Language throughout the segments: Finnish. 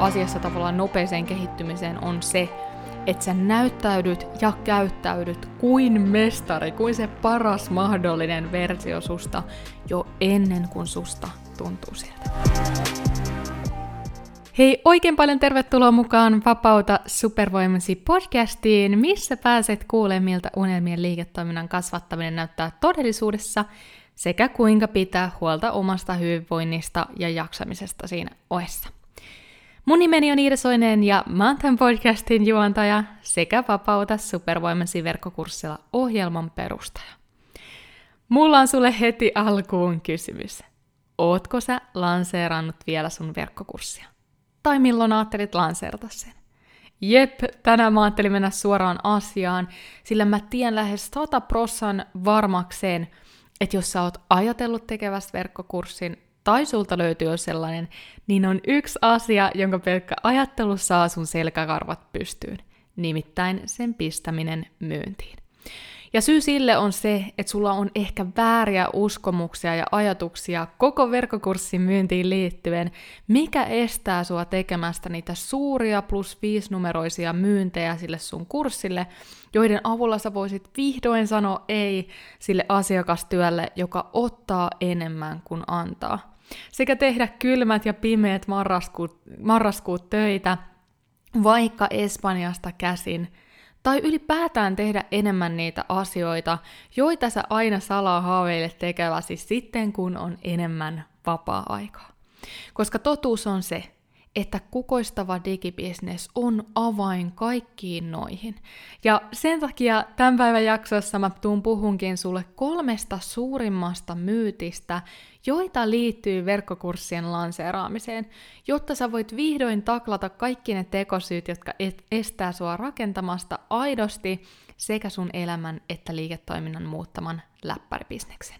asiassa tavallaan nopeeseen kehittymiseen on se, että sä näyttäydyt ja käyttäydyt kuin mestari, kuin se paras mahdollinen versio susta jo ennen kuin susta tuntuu siltä. Hei, oikein paljon tervetuloa mukaan Vapauta supervoimasi podcastiin, missä pääset kuulemaan, miltä unelmien liiketoiminnan kasvattaminen näyttää todellisuudessa sekä kuinka pitää huolta omasta hyvinvoinnista ja jaksamisesta siinä ohessa. Mun nimeni on Iida Soinen ja mä oon tämän podcastin juontaja sekä Vapauta supervoimasi verkkokurssilla ohjelman perustaja. Mulla on sulle heti alkuun kysymys. Ootko sä lanseerannut vielä sun verkkokurssia? Tai milloin ajattelit lanseerata sen? Jep, tänään mä ajattelin mennä suoraan asiaan, sillä mä tiedän lähes 100 prossan varmakseen, että jos sä oot ajatellut tekevästä verkkokurssin tai sulta löytyy sellainen, niin on yksi asia, jonka pelkkä ajattelu saa sun selkäkarvat pystyyn, nimittäin sen pistäminen myyntiin. Ja syy sille on se, että sulla on ehkä vääriä uskomuksia ja ajatuksia koko verkkokurssin myyntiin liittyen, mikä estää sua tekemästä niitä suuria plus viisinumeroisia myyntejä sille sun kurssille, joiden avulla sä voisit vihdoin sanoa ei sille asiakastyölle, joka ottaa enemmän kuin antaa. Sekä tehdä kylmät ja pimeät marraskuut, marraskuut töitä, vaikka Espanjasta käsin – tai ylipäätään tehdä enemmän niitä asioita, joita sä aina salaa haaveilet tekeväsi sitten, kun on enemmän vapaa-aikaa. Koska totuus on se, että kukoistava digibisnes on avain kaikkiin noihin. Ja sen takia tämän päivän jaksossa mä tuun puhunkin sulle kolmesta suurimmasta myytistä, joita liittyy verkkokurssien lanseeraamiseen, jotta sä voit vihdoin taklata kaikki ne tekosyyt, jotka estää sua rakentamasta aidosti sekä sun elämän että liiketoiminnan muuttaman läppäribisneksen.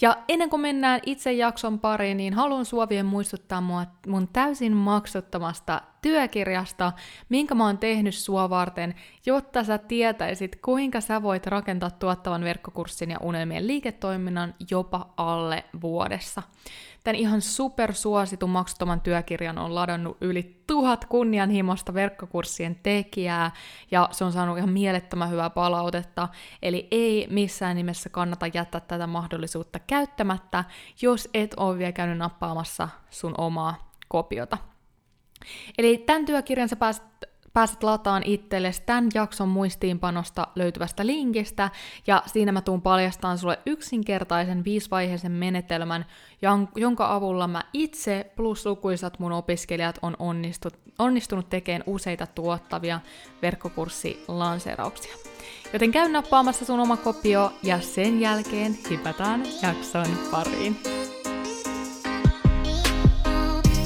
Ja ennen kuin mennään itse jakson pariin, niin haluan suovien muistuttaa mua mun täysin maksuttomasta työkirjasta, minkä mä oon tehnyt sua varten, jotta sä tietäisit, kuinka sä voit rakentaa tuottavan verkkokurssin ja unelmien liiketoiminnan jopa alle vuodessa. Tämän ihan supersuositun maksuttoman työkirjan on ladannut yli tuhat kunnianhimoista verkkokurssien tekijää, ja se on saanut ihan mielettömän hyvää palautetta, eli ei missään nimessä kannata jättää tätä mahdollisuutta käyttämättä, jos et ole vielä käynyt nappaamassa sun omaa kopiota. Eli tämän työkirjan sä pääset pääset lataan itsellesi tämän jakson muistiinpanosta löytyvästä linkistä, ja siinä mä tuun paljastaan sulle yksinkertaisen viisivaiheisen menetelmän, jonka avulla mä itse plus lukuisat mun opiskelijat on onnistut, onnistunut tekemään useita tuottavia verkkokurssilanseerauksia. Joten käy nappaamassa sun oma kopio ja sen jälkeen hypätään jakson pariin.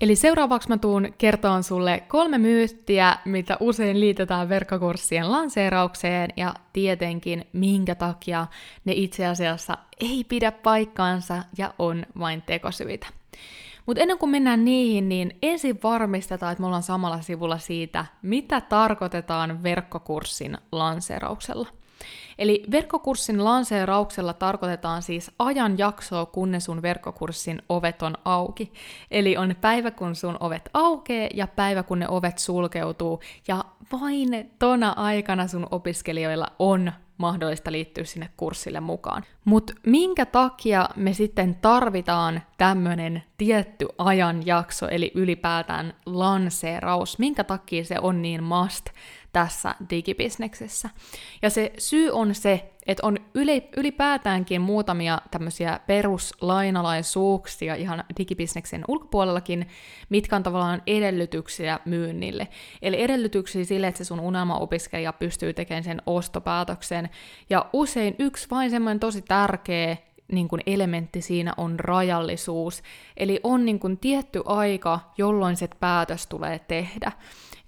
Eli seuraavaksi mä tuun kertoon sulle kolme myyttiä, mitä usein liitetään verkkokurssien lanseeraukseen ja tietenkin minkä takia ne itse asiassa ei pidä paikkaansa ja on vain tekosyitä. Mutta ennen kuin mennään niihin, niin ensin varmistetaan, että me ollaan samalla sivulla siitä, mitä tarkoitetaan verkkokurssin lanseerauksella. Eli verkkokurssin lanseerauksella tarkoitetaan siis ajan jaksoa, kunnes sun verkkokurssin ovet on auki. Eli on päivä, kun sun ovet aukee ja päivä, kun ne ovet sulkeutuu. Ja vain tona aikana sun opiskelijoilla on mahdollista liittyä sinne kurssille mukaan. Mutta minkä takia me sitten tarvitaan tämmöinen tietty ajanjakso, eli ylipäätään lanseeraus? Minkä takia se on niin must tässä digibisneksessä. Ja se syy on se, että on ylipäätäänkin muutamia tämmöisiä peruslainalaisuuksia ihan digibisneksen ulkopuolellakin, mitkä on tavallaan edellytyksiä myynnille. Eli edellytyksiä sille, että se sun unelmaopiskelija pystyy tekemään sen ostopäätöksen. Ja usein yksi vain semmoinen tosi tärkeä niin kuin elementti siinä on rajallisuus. Eli on niin kuin tietty aika, jolloin se päätös tulee tehdä.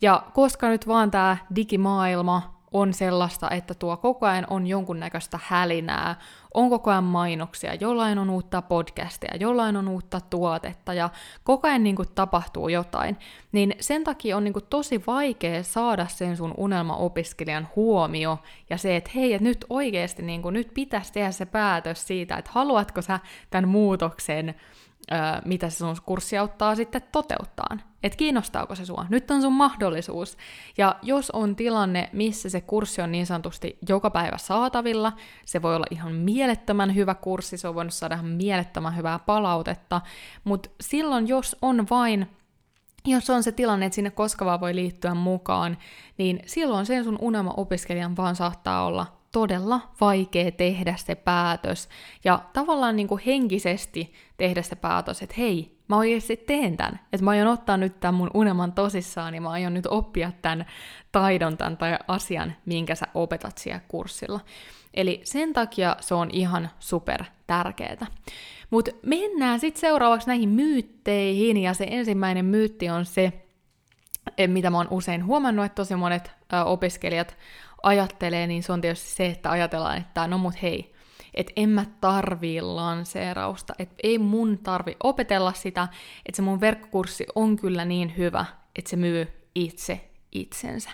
Ja koska nyt vaan tämä digimaailma on sellaista, että tuo koko ajan on jonkunnäköistä hälinää, on koko ajan mainoksia, jollain on uutta podcastia, jollain on uutta tuotetta ja koko ajan niin kuin tapahtuu jotain, niin sen takia on niin kuin tosi vaikea saada sen sun unelmaopiskelijan huomio ja se, että hei, että nyt oikeasti niin kuin, nyt pitäisi tehdä se päätös siitä, että haluatko sä tämän muutoksen mitä se sun kurssi auttaa sitten toteuttaa. Että kiinnostaako se sua? Nyt on sun mahdollisuus. Ja jos on tilanne, missä se kurssi on niin sanotusti joka päivä saatavilla, se voi olla ihan mielettömän hyvä kurssi, se on voinut saada ihan mielettömän hyvää palautetta, mutta silloin jos on vain jos on se tilanne, että sinne koska vaan voi liittyä mukaan, niin silloin sen sun unelma-opiskelijan vaan saattaa olla todella vaikea tehdä se päätös ja tavallaan niin kuin henkisesti tehdä se päätös, että hei, mä oikeasti teen tämän, että mä aion ottaa nyt tämän mun unelman tosissaan ja mä aion nyt oppia tämän taidon tämän tai asian, minkä sä opetat siellä kurssilla. Eli sen takia se on ihan super tärkeää. Mutta mennään sitten seuraavaksi näihin myytteihin, ja se ensimmäinen myytti on se, eh, mitä mä oon usein huomannut, että tosi monet opiskelijat ajattelee, niin se on tietysti se, että ajatellaan, että no mut hei, että en mä tarvii lanseerausta, että ei mun tarvi opetella sitä, että se mun verkkokurssi on kyllä niin hyvä, että se myy itse itsensä.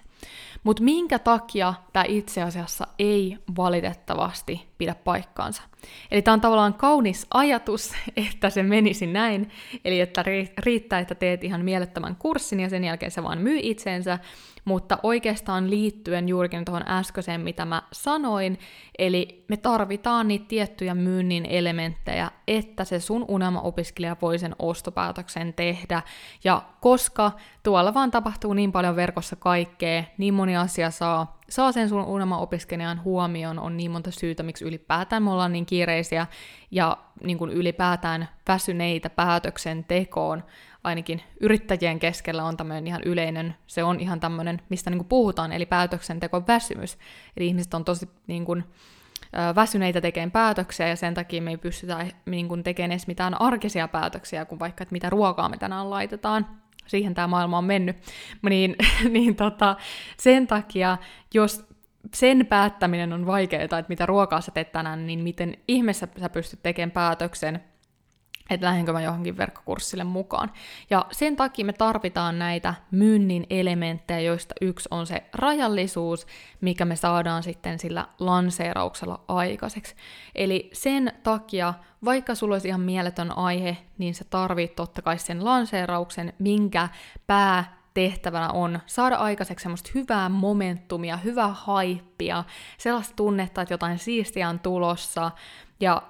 Mutta minkä takia tämä itse asiassa ei valitettavasti pidä paikkaansa? Eli tämä on tavallaan kaunis ajatus, että se menisi näin, eli että riittää, että teet ihan mielettömän kurssin ja sen jälkeen se vaan myy itsensä, mutta oikeastaan liittyen juurikin tuohon äskeiseen, mitä mä sanoin, eli me tarvitaan niitä tiettyjä myynnin elementtejä, että se sun unelma-opiskelija voi sen ostopäätöksen tehdä, ja koska tuolla vaan tapahtuu niin paljon verkossa kaikkea, niin moni asia saa saa sen sun unelma-opiskelijan huomioon, on niin monta syytä, miksi ylipäätään me ollaan niin kiireisiä ja niin kuin ylipäätään väsyneitä päätöksentekoon, ainakin yrittäjien keskellä on tämmöinen ihan yleinen, se on ihan tämmöinen, mistä niin kuin puhutaan, eli päätöksenteko väsymys. Eli ihmiset on tosi niin kuin, väsyneitä tekemään päätöksiä, ja sen takia me ei pystytä niin kuin, tekemään edes mitään arkisia päätöksiä, kuin vaikka, että mitä ruokaa me tänään laitetaan. Siihen tämä maailma on mennyt. Niin, niin tota, sen takia, jos sen päättäminen on vaikeaa, että mitä ruokaa sä teet tänään, niin miten ihmeessä sä pystyt tekemään päätöksen että lähdenkö mä johonkin verkkokurssille mukaan. Ja sen takia me tarvitaan näitä myynnin elementtejä, joista yksi on se rajallisuus, mikä me saadaan sitten sillä lanseerauksella aikaiseksi. Eli sen takia, vaikka sulla olisi ihan mieletön aihe, niin sä tarvit totta kai sen lanseerauksen, minkä pää tehtävänä on saada aikaiseksi semmoista hyvää momentumia, hyvää haippia, sellaista tunnetta, että jotain siistiä on tulossa, ja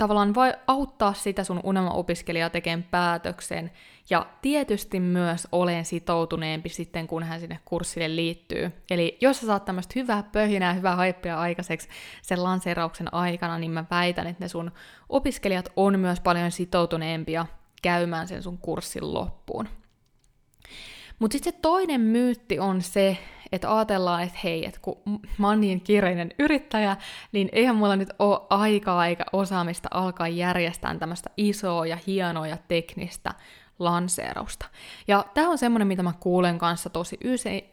tavallaan vai auttaa sitä sun unelma-opiskelijaa tekemään päätöksen, ja tietysti myös olen sitoutuneempi sitten, kun hän sinne kurssille liittyy. Eli jos sä saat tämmöistä hyvää pöhinää, hyvää haippia aikaiseksi sen lanseerauksen aikana, niin mä väitän, että ne sun opiskelijat on myös paljon sitoutuneempia käymään sen sun kurssin loppuun. Mutta sitten se toinen myytti on se, että ajatellaan, että hei, että kun mä oon niin kiireinen yrittäjä, niin eihän mulla nyt ole aikaa eikä osaamista alkaa järjestää tämmöistä isoa ja hienoa ja teknistä lanseerausta. Ja tämä on semmoinen, mitä mä kuulen kanssa tosi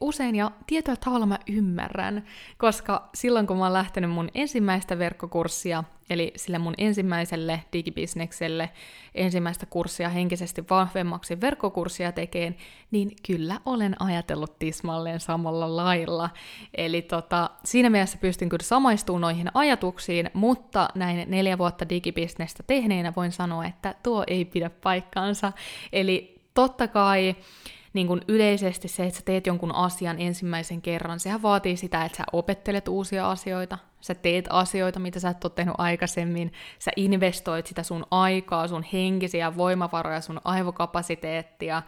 usein, ja tietyllä tavalla mä ymmärrän, koska silloin kun mä oon lähtenyt mun ensimmäistä verkkokurssia, eli sille mun ensimmäiselle digibisnekselle, ensimmäistä kurssia henkisesti vahvemmaksi verkkokurssia tekeen, niin kyllä olen ajatellut tismalleen samalla lailla. Eli tota, siinä mielessä pystyn kyllä samaistumaan noihin ajatuksiin, mutta näin neljä vuotta digibisnestä tehneenä voin sanoa, että tuo ei pidä paikkaansa. Eli totta kai niin kuin yleisesti se, että sä teet jonkun asian ensimmäisen kerran, sehän vaatii sitä, että sä opettelet uusia asioita, sä teet asioita, mitä sä et ole tehnyt aikaisemmin, sä investoit sitä sun aikaa, sun henkisiä voimavaroja, sun aivokapasiteettia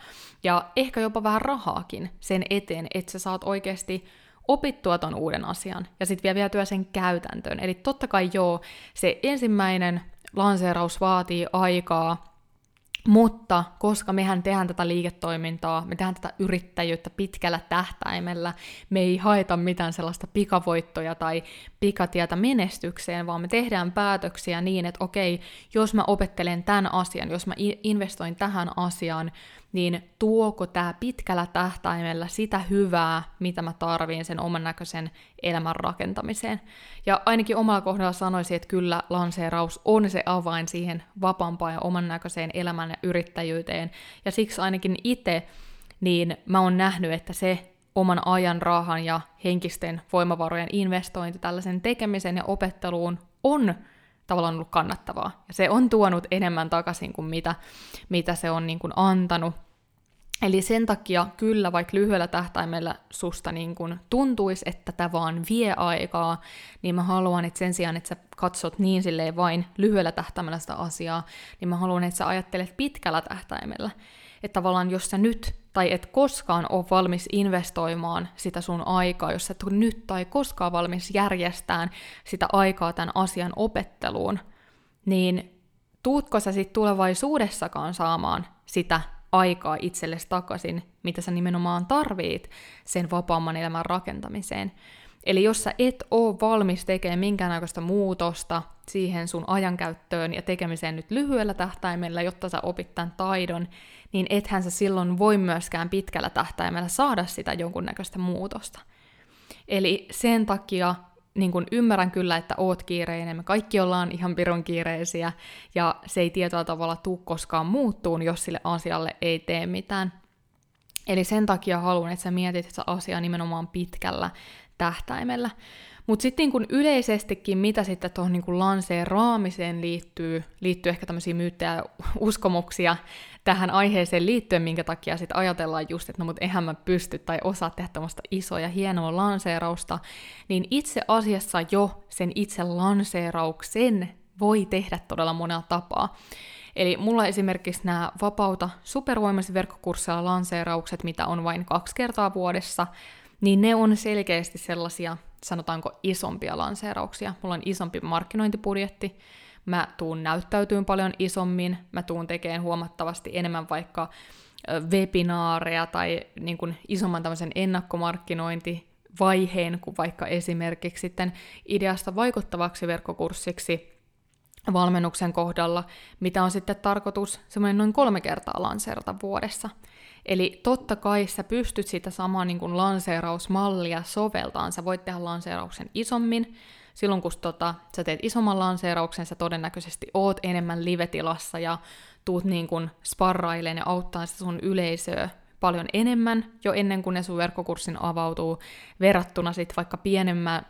ja ehkä jopa vähän rahaakin sen eteen, että sä saat oikeasti opittua ton uuden asian ja sitten vielä vietyä sen käytäntöön. Eli totta kai joo, se ensimmäinen lanseeraus vaatii aikaa, mutta koska mehän tehdään tätä liiketoimintaa, me tehdään tätä yrittäjyyttä pitkällä tähtäimellä, me ei haeta mitään sellaista pikavoittoja tai pikatietä menestykseen, vaan me tehdään päätöksiä niin, että okei, jos mä opettelen tämän asian, jos mä investoin tähän asiaan, niin tuoko tämä pitkällä tähtäimellä sitä hyvää, mitä mä tarviin sen oman näköisen elämän rakentamiseen. Ja ainakin omalla kohdalla sanoisin, että kyllä lanseeraus on se avain siihen vapaampaan ja oman näköiseen elämän ja yrittäjyyteen. Ja siksi ainakin itse, niin mä oon nähnyt, että se oman ajan, rahan ja henkisten voimavarojen investointi tällaisen tekemisen ja opetteluun on tavallaan ollut kannattavaa. Ja se on tuonut enemmän takaisin kuin mitä, mitä se on niin kuin antanut. Eli sen takia kyllä, vaikka lyhyellä tähtäimellä susta niin kun tuntuisi, että tämä vaan vie aikaa, niin mä haluan, että sen sijaan, että sä katsot niin silleen vain lyhyellä tähtäimellä sitä asiaa, niin mä haluan, että sä ajattelet pitkällä tähtäimellä. Että tavallaan jos sä nyt tai et koskaan ole valmis investoimaan sitä sun aikaa, jos sä et nyt tai koskaan valmis järjestään sitä aikaa tämän asian opetteluun, niin tuutko sä sitten tulevaisuudessakaan saamaan sitä aikaa itsellesi takaisin, mitä sä nimenomaan tarvit sen vapaamman elämän rakentamiseen. Eli jos sä et ole valmis tekemään minkäännäköistä muutosta siihen sun ajankäyttöön ja tekemiseen nyt lyhyellä tähtäimellä, jotta sä opit tämän taidon, niin ethän sä silloin voi myöskään pitkällä tähtäimellä saada sitä jonkunnäköistä muutosta. Eli sen takia niin kun ymmärrän kyllä, että oot kiireinen, me kaikki ollaan ihan pirun kiireisiä, ja se ei tietyllä tavalla tuu koskaan muuttuun, jos sille asialle ei tee mitään. Eli sen takia haluan, että sä mietit sitä asiaa nimenomaan pitkällä tähtäimellä. Mutta sitten niin kun yleisestikin, mitä sitten tuohon niin lanseeraamiseen liittyy, liittyy ehkä tämmöisiä myyttejä ja uskomuksia tähän aiheeseen liittyen, minkä takia sitten ajatellaan just, että no mut eihän mä pysty tai osaa tehdä tämmöistä isoa ja hienoa lanseerausta, niin itse asiassa jo sen itse lanseerauksen voi tehdä todella monella tapaa. Eli mulla esimerkiksi nämä vapauta supervoimaiset verkkokursseilla lanseeraukset, mitä on vain kaksi kertaa vuodessa, niin ne on selkeästi sellaisia, sanotaanko isompia lanseerauksia. Mulla on isompi markkinointibudjetti, mä tuun näyttäytyyn paljon isommin, mä tuun tekemään huomattavasti enemmän vaikka webinaareja tai niin kuin isomman tämmöisen ennakkomarkkinointivaiheen kuin vaikka esimerkiksi sitten ideasta vaikuttavaksi verkkokurssiksi valmennuksen kohdalla, mitä on sitten tarkoitus semmoinen noin kolme kertaa lanseerata vuodessa. Eli totta kai sä pystyt sitä samaa niin kuin lanseerausmallia soveltaan. Sä voit tehdä lanseerauksen isommin. Silloin kun tota, sä teet isomman lanseerauksen, sä todennäköisesti oot enemmän live-tilassa ja tuut niin kuin sparraileen ja auttaa sitä sun yleisöä paljon enemmän jo ennen kuin ne sun verkkokurssin avautuu, verrattuna sitten vaikka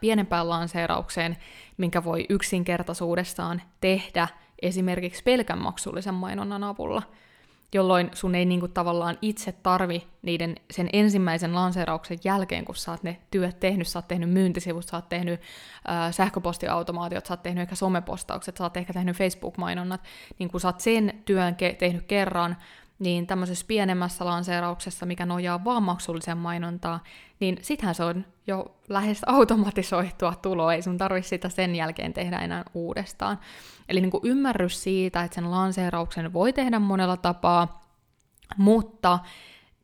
pienempään, lanseeraukseen, minkä voi yksinkertaisuudessaan tehdä esimerkiksi pelkän maksullisen mainonnan avulla – jolloin sun ei niinku tavallaan itse tarvi niiden sen ensimmäisen lanseerauksen jälkeen, kun sä oot ne työt tehnyt, sä oot tehnyt myyntisivut, sä oot tehnyt äh, sähköpostiautomaatiot, sä oot tehnyt ehkä somepostaukset, sä oot ehkä tehnyt Facebook-mainonnat, niin kun sä oot sen työn ke- tehnyt kerran, niin tämmöisessä pienemmässä lanseerauksessa, mikä nojaa vaan maksulliseen mainontaan, niin sittenhän se on jo lähes automatisoitua tuloa, ei sun tarvi sitä sen jälkeen tehdä enää uudestaan. Eli niin kuin ymmärrys siitä, että sen lanseerauksen voi tehdä monella tapaa, mutta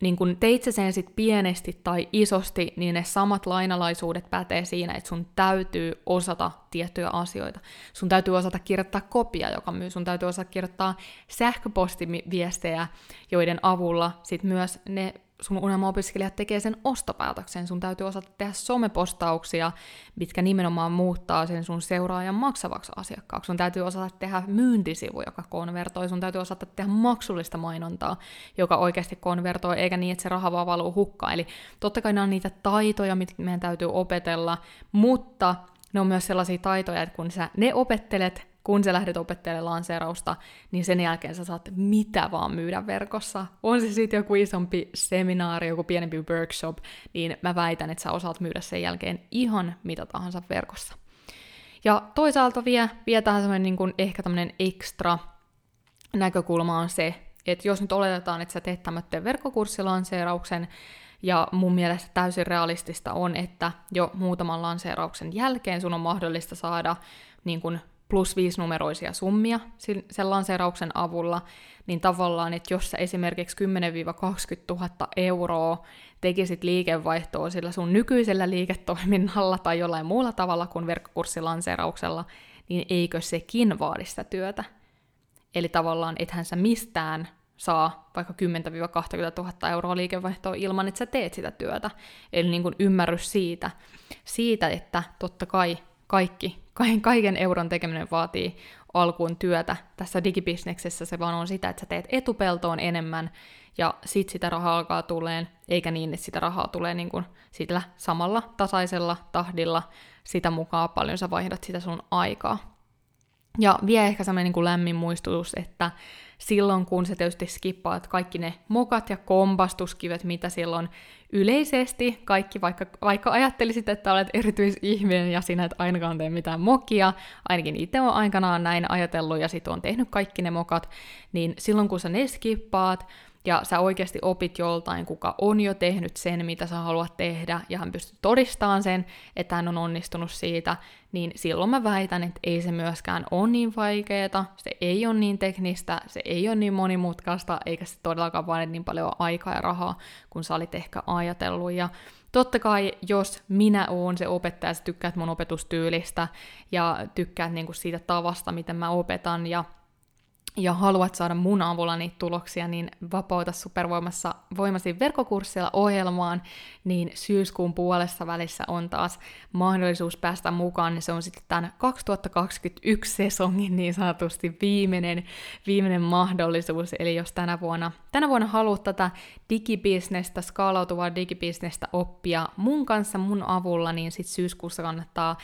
niin kun teit sä sen sit pienesti tai isosti, niin ne samat lainalaisuudet pätee siinä, että sun täytyy osata tiettyjä asioita. Sun täytyy osata kirjoittaa kopia, joka myy. Sun täytyy osata kirjoittaa sähköpostiviestejä, joiden avulla sit myös ne sun unelma-opiskelijat tekee sen ostopäätöksen. Sun täytyy osata tehdä somepostauksia, mitkä nimenomaan muuttaa sen sun seuraajan maksavaksi asiakkaaksi. Sun täytyy osata tehdä myyntisivu, joka konvertoi. Sun täytyy osata tehdä maksullista mainontaa, joka oikeasti konvertoi, eikä niin, että se raha vaan valuu hukkaan. Eli totta kai nämä on niitä taitoja, mitä meidän täytyy opetella, mutta ne on myös sellaisia taitoja, että kun sä ne opettelet, kun sä lähdet opettelemaan lanseerausta, niin sen jälkeen sä saat mitä vaan myydä verkossa. On se sitten joku isompi seminaari, joku pienempi workshop, niin mä väitän, että sä osaat myydä sen jälkeen ihan mitä tahansa verkossa. Ja toisaalta vielä, vielä tähän semmoinen niin kuin ehkä tämmöinen ekstra näkökulma on se, että jos nyt oletetaan, että sä teet tämmöinen verkkokurssilanseerauksen, Ja mun mielestä täysin realistista on, että jo muutaman lanseerauksen jälkeen sun on mahdollista saada niin kuin plus viisi numeroisia summia sen lanseerauksen avulla, niin tavallaan, että jos sä esimerkiksi 10-20 000 euroa tekisit liikevaihtoa sillä sun nykyisellä liiketoiminnalla tai jollain muulla tavalla kuin verkkokurssilanseerauksella, niin eikö sekin vaadi sitä työtä? Eli tavallaan ethän sä mistään saa vaikka 10-20 000 euroa liikevaihtoa ilman, että sä teet sitä työtä. Eli niin kuin ymmärrys siitä, siitä, että totta kai kaikki, kaiken euron tekeminen vaatii alkuun työtä. Tässä digibisneksessä se vaan on sitä, että sä teet etupeltoon enemmän ja sit sitä rahaa alkaa tuleen, eikä niin, että sitä rahaa tulee niin kuin sillä samalla tasaisella tahdilla sitä mukaan paljon sä vaihdat sitä sun aikaa. Ja vielä ehkä semmoinen niin lämmin muistutus, että silloin kun sä tietysti skippaat kaikki ne mokat ja kompastuskivet, mitä silloin yleisesti. Kaikki, vaikka, vaikka ajattelisit, että olet erityisihminen ja sinä et ainakaan tee mitään mokia, ainakin itse on aikanaan näin ajatellut ja sitten on tehnyt kaikki ne mokat, niin silloin kun sä ne skippaat, ja sä oikeasti opit joltain, kuka on jo tehnyt sen, mitä sä haluat tehdä, ja hän pystyy todistamaan sen, että hän on onnistunut siitä, niin silloin mä väitän, että ei se myöskään ole niin vaikeeta, se ei ole niin teknistä, se ei ole niin monimutkaista, eikä se todellakaan vaadi niin paljon aikaa ja rahaa, kun sä olit ehkä ajatellut. Ja totta kai, jos minä oon se opettaja, sä tykkäät mun opetustyylistä, ja tykkäät niinku siitä tavasta, miten mä opetan, ja ja haluat saada mun avulla niitä tuloksia, niin vapauta supervoimassa voimasi verkkokurssilla ohjelmaan, niin syyskuun puolessa välissä on taas mahdollisuus päästä mukaan, niin se on sitten tämän 2021 sesongin niin sanotusti viimeinen, viimeinen mahdollisuus, eli jos tänä vuonna, tänä vuonna haluat tätä digibisnestä, skaalautuvaa digibisnestä oppia mun kanssa, mun avulla, niin sitten syyskuussa kannattaa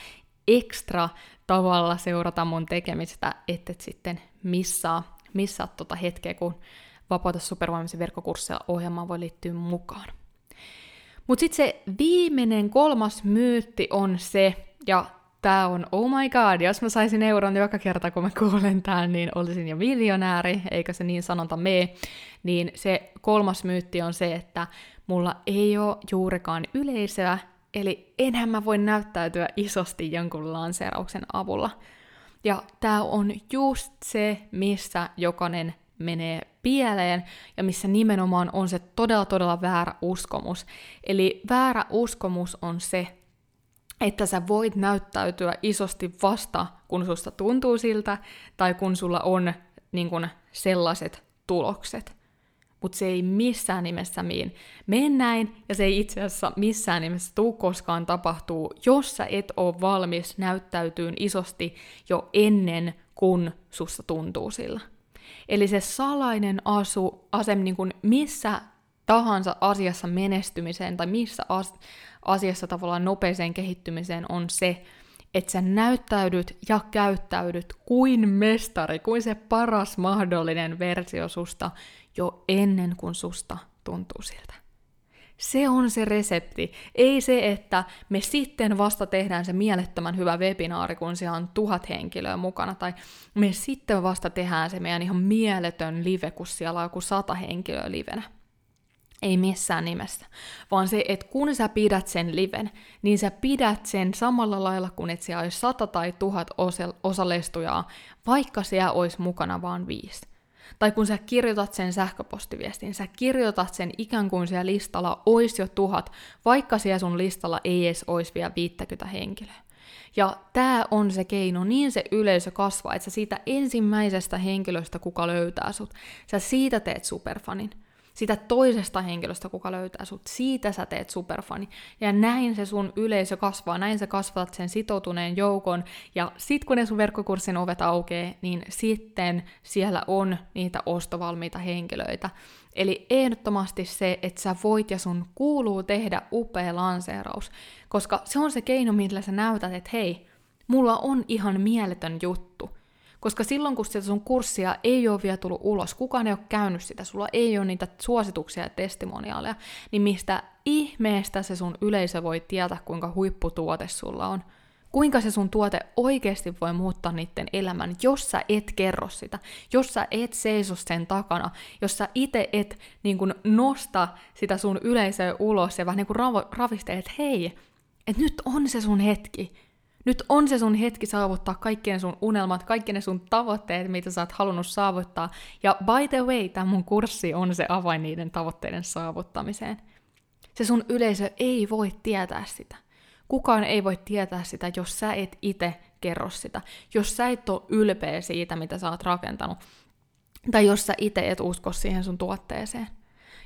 ekstra tavalla seurata mun tekemistä, että et sitten missaa, missaa tota hetkeä, kun Vapauta supervoimisen verkkokursseilla ohjelmaan voi liittyä mukaan. Mutta sitten se viimeinen kolmas myytti on se, ja tämä on oh my god, jos mä saisin euron joka kerta kun mä kuulen tämän, niin olisin jo miljonääri, eikä se niin sanonta mee, niin se kolmas myytti on se, että mulla ei ole juurikaan yleisöä, eli enhän mä voi näyttäytyä isosti jonkun lanseerauksen avulla. Ja tämä on just se, missä jokainen menee pieleen ja missä nimenomaan on se todella todella väärä uskomus. Eli väärä uskomus on se, että sä voit näyttäytyä isosti vasta, kun susta tuntuu siltä, tai kun sulla on niin kun, sellaiset tulokset mutta se ei missään nimessä miin. Mene näin, ja se ei itse asiassa missään nimessä tuu koskaan tapahtuu, jos sä et ole valmis näyttäytyyn isosti jo ennen kuin sussa tuntuu sillä. Eli se salainen asu, asem niin kuin missä tahansa asiassa menestymiseen tai missä as, asiassa tavallaan nopeeseen kehittymiseen on se, että sä näyttäydyt ja käyttäydyt kuin mestari, kuin se paras mahdollinen versio susta jo ennen kuin susta tuntuu siltä. Se on se resepti. Ei se, että me sitten vasta tehdään se mielettömän hyvä webinaari, kun siellä on tuhat henkilöä mukana, tai me sitten vasta tehdään se meidän ihan mieletön live, kun siellä on joku sata henkilöä livenä. Ei missään nimessä. Vaan se, että kun sä pidät sen liven, niin sä pidät sen samalla lailla kuin että siellä olisi sata tai tuhat osallistujaa, vaikka siellä olisi mukana vaan viisi. Tai kun sä kirjoitat sen sähköpostiviestin, sä kirjoitat sen ikään kuin siellä listalla olisi jo tuhat, vaikka siellä sun listalla ei edes olisi vielä 50 henkilöä. Ja tämä on se keino, niin se yleisö kasvaa, että sä siitä ensimmäisestä henkilöstä, kuka löytää sut, sä siitä teet superfanin sitä toisesta henkilöstä, kuka löytää sut, siitä sä teet superfani. Ja näin se sun yleisö kasvaa, näin sä kasvatat sen sitoutuneen joukon, ja sit kun ne sun verkkokurssin ovet aukeaa, niin sitten siellä on niitä ostovalmiita henkilöitä. Eli ehdottomasti se, että sä voit ja sun kuuluu tehdä upea lanseeraus, koska se on se keino, millä sä näytät, että hei, mulla on ihan mieletön juttu – koska silloin, kun sitä sun kurssia ei ole vielä tullut ulos, kukaan ei ole käynyt sitä, sulla ei ole niitä suosituksia ja testimoniaaleja, niin mistä ihmeestä se sun yleisö voi tietää, kuinka huipputuote sulla on, kuinka se sun tuote oikeasti voi muuttaa niiden elämän, jos sä et kerro sitä, jos sä et seiso sen takana, jos sä itse et niin kun, nosta sitä sun yleisöä ulos ja vähän niin kuin ravistelet, että hei, että nyt on se sun hetki, nyt on se sun hetki saavuttaa kaikki ne sun unelmat, kaikki ne sun tavoitteet, mitä sä oot halunnut saavuttaa. Ja by the way, tämä mun kurssi on se avain niiden tavoitteiden saavuttamiseen. Se sun yleisö ei voi tietää sitä. Kukaan ei voi tietää sitä, jos sä et itse kerro sitä. Jos sä et ole ylpeä siitä, mitä sä oot rakentanut. Tai jos sä itse et usko siihen sun tuotteeseen.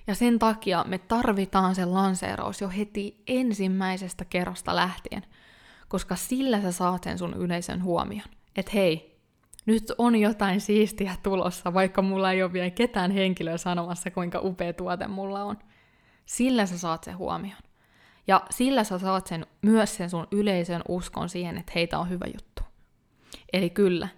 Ja sen takia me tarvitaan se lanseeraus jo heti ensimmäisestä kerrasta lähtien – koska sillä sä saat sen sun yleisön huomion. Että hei, nyt on jotain siistiä tulossa, vaikka mulla ei ole vielä ketään henkilöä sanomassa, kuinka upea tuote mulla on. Sillä sä saat sen huomion. Ja sillä sä saat sen, myös sen sun yleisön uskon siihen, että heitä on hyvä juttu. Eli kyllä,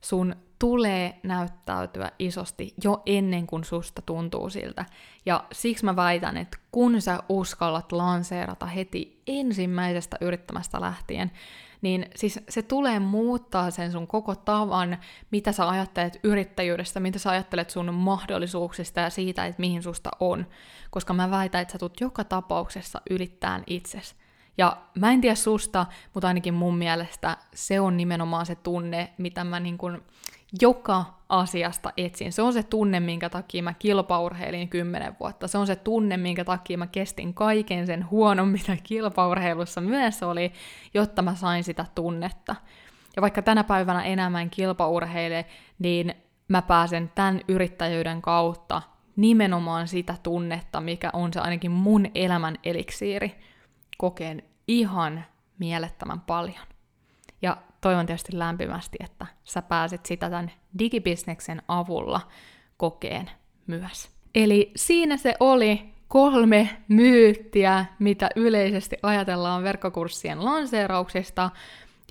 sun tulee näyttäytyä isosti jo ennen kuin susta tuntuu siltä. Ja siksi mä väitän, että kun sä uskallat lanseerata heti ensimmäisestä yrittämästä lähtien, niin siis se tulee muuttaa sen sun koko tavan, mitä sä ajattelet yrittäjyydestä, mitä sä ajattelet sun mahdollisuuksista ja siitä, että mihin susta on. Koska mä väitän, että sä tulet joka tapauksessa ylittämään itsesi. Ja mä en tiedä susta, mutta ainakin mun mielestä se on nimenomaan se tunne, mitä mä niin kun joka asiasta etsin. Se on se tunne, minkä takia mä kilpaurheilin kymmenen vuotta. Se on se tunne, minkä takia mä kestin kaiken sen huonon, mitä kilpaurheilussa myös oli, jotta mä sain sitä tunnetta. Ja vaikka tänä päivänä enemmän kilpaurheile, niin mä pääsen tämän yrittäjyyden kautta nimenomaan sitä tunnetta, mikä on se ainakin mun elämän eliksiiri, kokeen ihan mielettömän paljon. Ja toivon tietysti lämpimästi, että sä pääset sitä tämän digibisneksen avulla kokeen myös. Eli siinä se oli kolme myyttiä, mitä yleisesti ajatellaan verkkokurssien lanseerauksesta,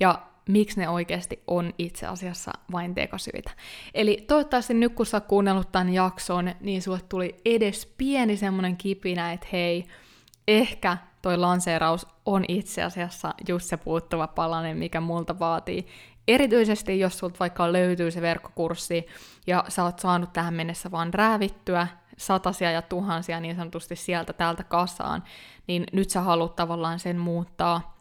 ja miksi ne oikeasti on itse asiassa vain tekosyitä. Eli toivottavasti nyt kun sä oot kuunnellut tämän jakson, niin sulle tuli edes pieni semmonen kipinä, että hei, ehkä toi lanseeraus on itse asiassa just se puuttuva palanen, mikä multa vaatii. Erityisesti jos sulta vaikka löytyy se verkkokurssi ja sä oot saanut tähän mennessä vaan räävittyä satasia ja tuhansia niin sanotusti sieltä täältä kasaan, niin nyt sä haluat tavallaan sen muuttaa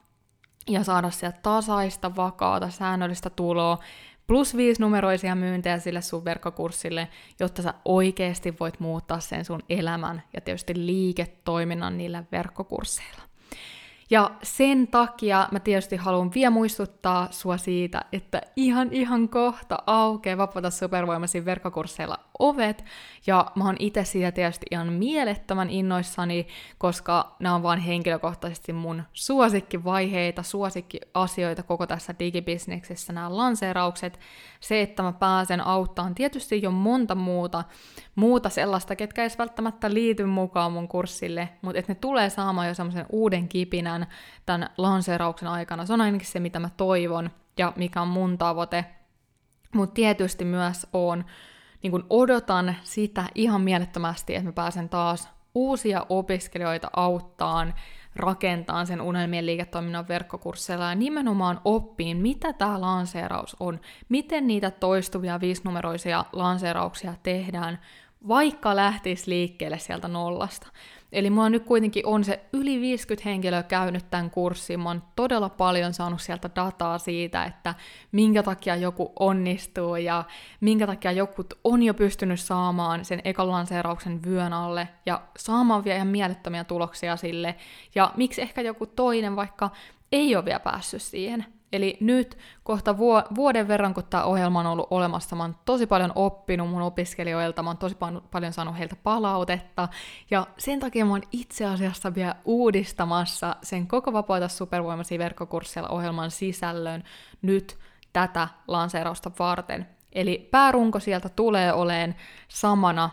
ja saada sieltä tasaista, vakaata, säännöllistä tuloa, plus viisi numeroisia myyntejä sille sun verkkokurssille, jotta sä oikeasti voit muuttaa sen sun elämän ja tietysti liiketoiminnan niillä verkkokursseilla. Ja sen takia mä tietysti haluan vielä muistuttaa sua siitä, että ihan ihan kohta aukeaa Vapaata supervoimasi verkkokursseilla ovet, ja mä oon itse siitä tietysti ihan mielettömän innoissani, koska nämä on vaan henkilökohtaisesti mun suosikkivaiheita, suosikkiasioita koko tässä digibisneksessä, nämä lanseeraukset, se, että mä pääsen auttamaan tietysti jo monta muuta, muuta sellaista, ketkä edes välttämättä liity mukaan mun kurssille, mutta että ne tulee saamaan jo semmoisen uuden kipinän tämän lanseerauksen aikana. Se on ainakin se, mitä mä toivon ja mikä on mun tavoite. Mutta tietysti myös on niin kun odotan sitä ihan mielettömästi, että mä pääsen taas uusia opiskelijoita auttaan rakentaa sen unelmien liiketoiminnan verkkokursseilla ja nimenomaan oppiin, mitä tämä lanseeraus on, miten niitä toistuvia viisinumeroisia lanseerauksia tehdään, vaikka lähtisi liikkeelle sieltä nollasta. Eli mulla nyt kuitenkin on se yli 50 henkilöä käynyt tämän kurssin. Mä oon todella paljon saanut sieltä dataa siitä, että minkä takia joku onnistuu ja minkä takia joku on jo pystynyt saamaan sen ekan lanseerauksen vyön alle ja saamaan vielä ihan mielettömiä tuloksia sille. Ja miksi ehkä joku toinen vaikka ei ole vielä päässyt siihen. Eli nyt kohta vuoden verran, kun tämä ohjelma on ollut olemassa, mä oon tosi paljon oppinut mun opiskelijoilta, mä oon tosi paljon saanut heiltä palautetta, ja sen takia mä oon itse asiassa vielä uudistamassa sen koko Vapaata supervoimasi verkkokurssilla ohjelman sisällön nyt tätä lanseerausta varten. Eli päärunko sieltä tulee oleen samana,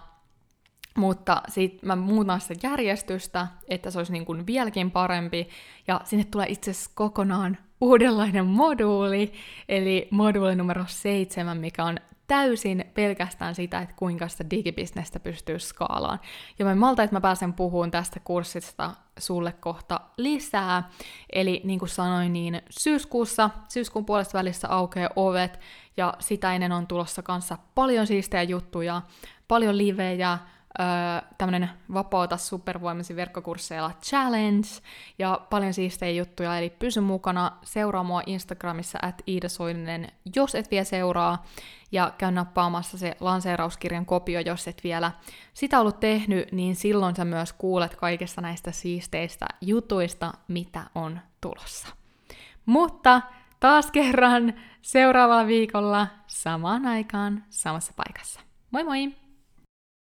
mutta sitten mä muutan sitä järjestystä, että se olisi niin kuin vieläkin parempi, ja sinne tulee itse asiassa kokonaan uudenlainen moduuli, eli moduuli numero seitsemän, mikä on täysin pelkästään sitä, että kuinka sitä digibisnestä pystyy skaalaan. Ja mä malta, että mä pääsen puhumaan tästä kurssista sulle kohta lisää. Eli niin kuin sanoin, niin syyskuussa, syyskuun puolesta välissä aukeaa ovet, ja sitä ennen on tulossa kanssa paljon siistejä juttuja, paljon livejä, öö, tämmönen vapauta supervoimasi verkkokursseilla challenge ja paljon siistejä juttuja, eli pysy mukana, seuraa mua Instagramissa at Iida Soininen, jos et vielä seuraa, ja käy nappaamassa se lanseerauskirjan kopio, jos et vielä sitä ollut tehnyt, niin silloin sä myös kuulet kaikista näistä siisteistä jutuista, mitä on tulossa. Mutta taas kerran seuraavalla viikolla samaan aikaan samassa paikassa. Moi moi!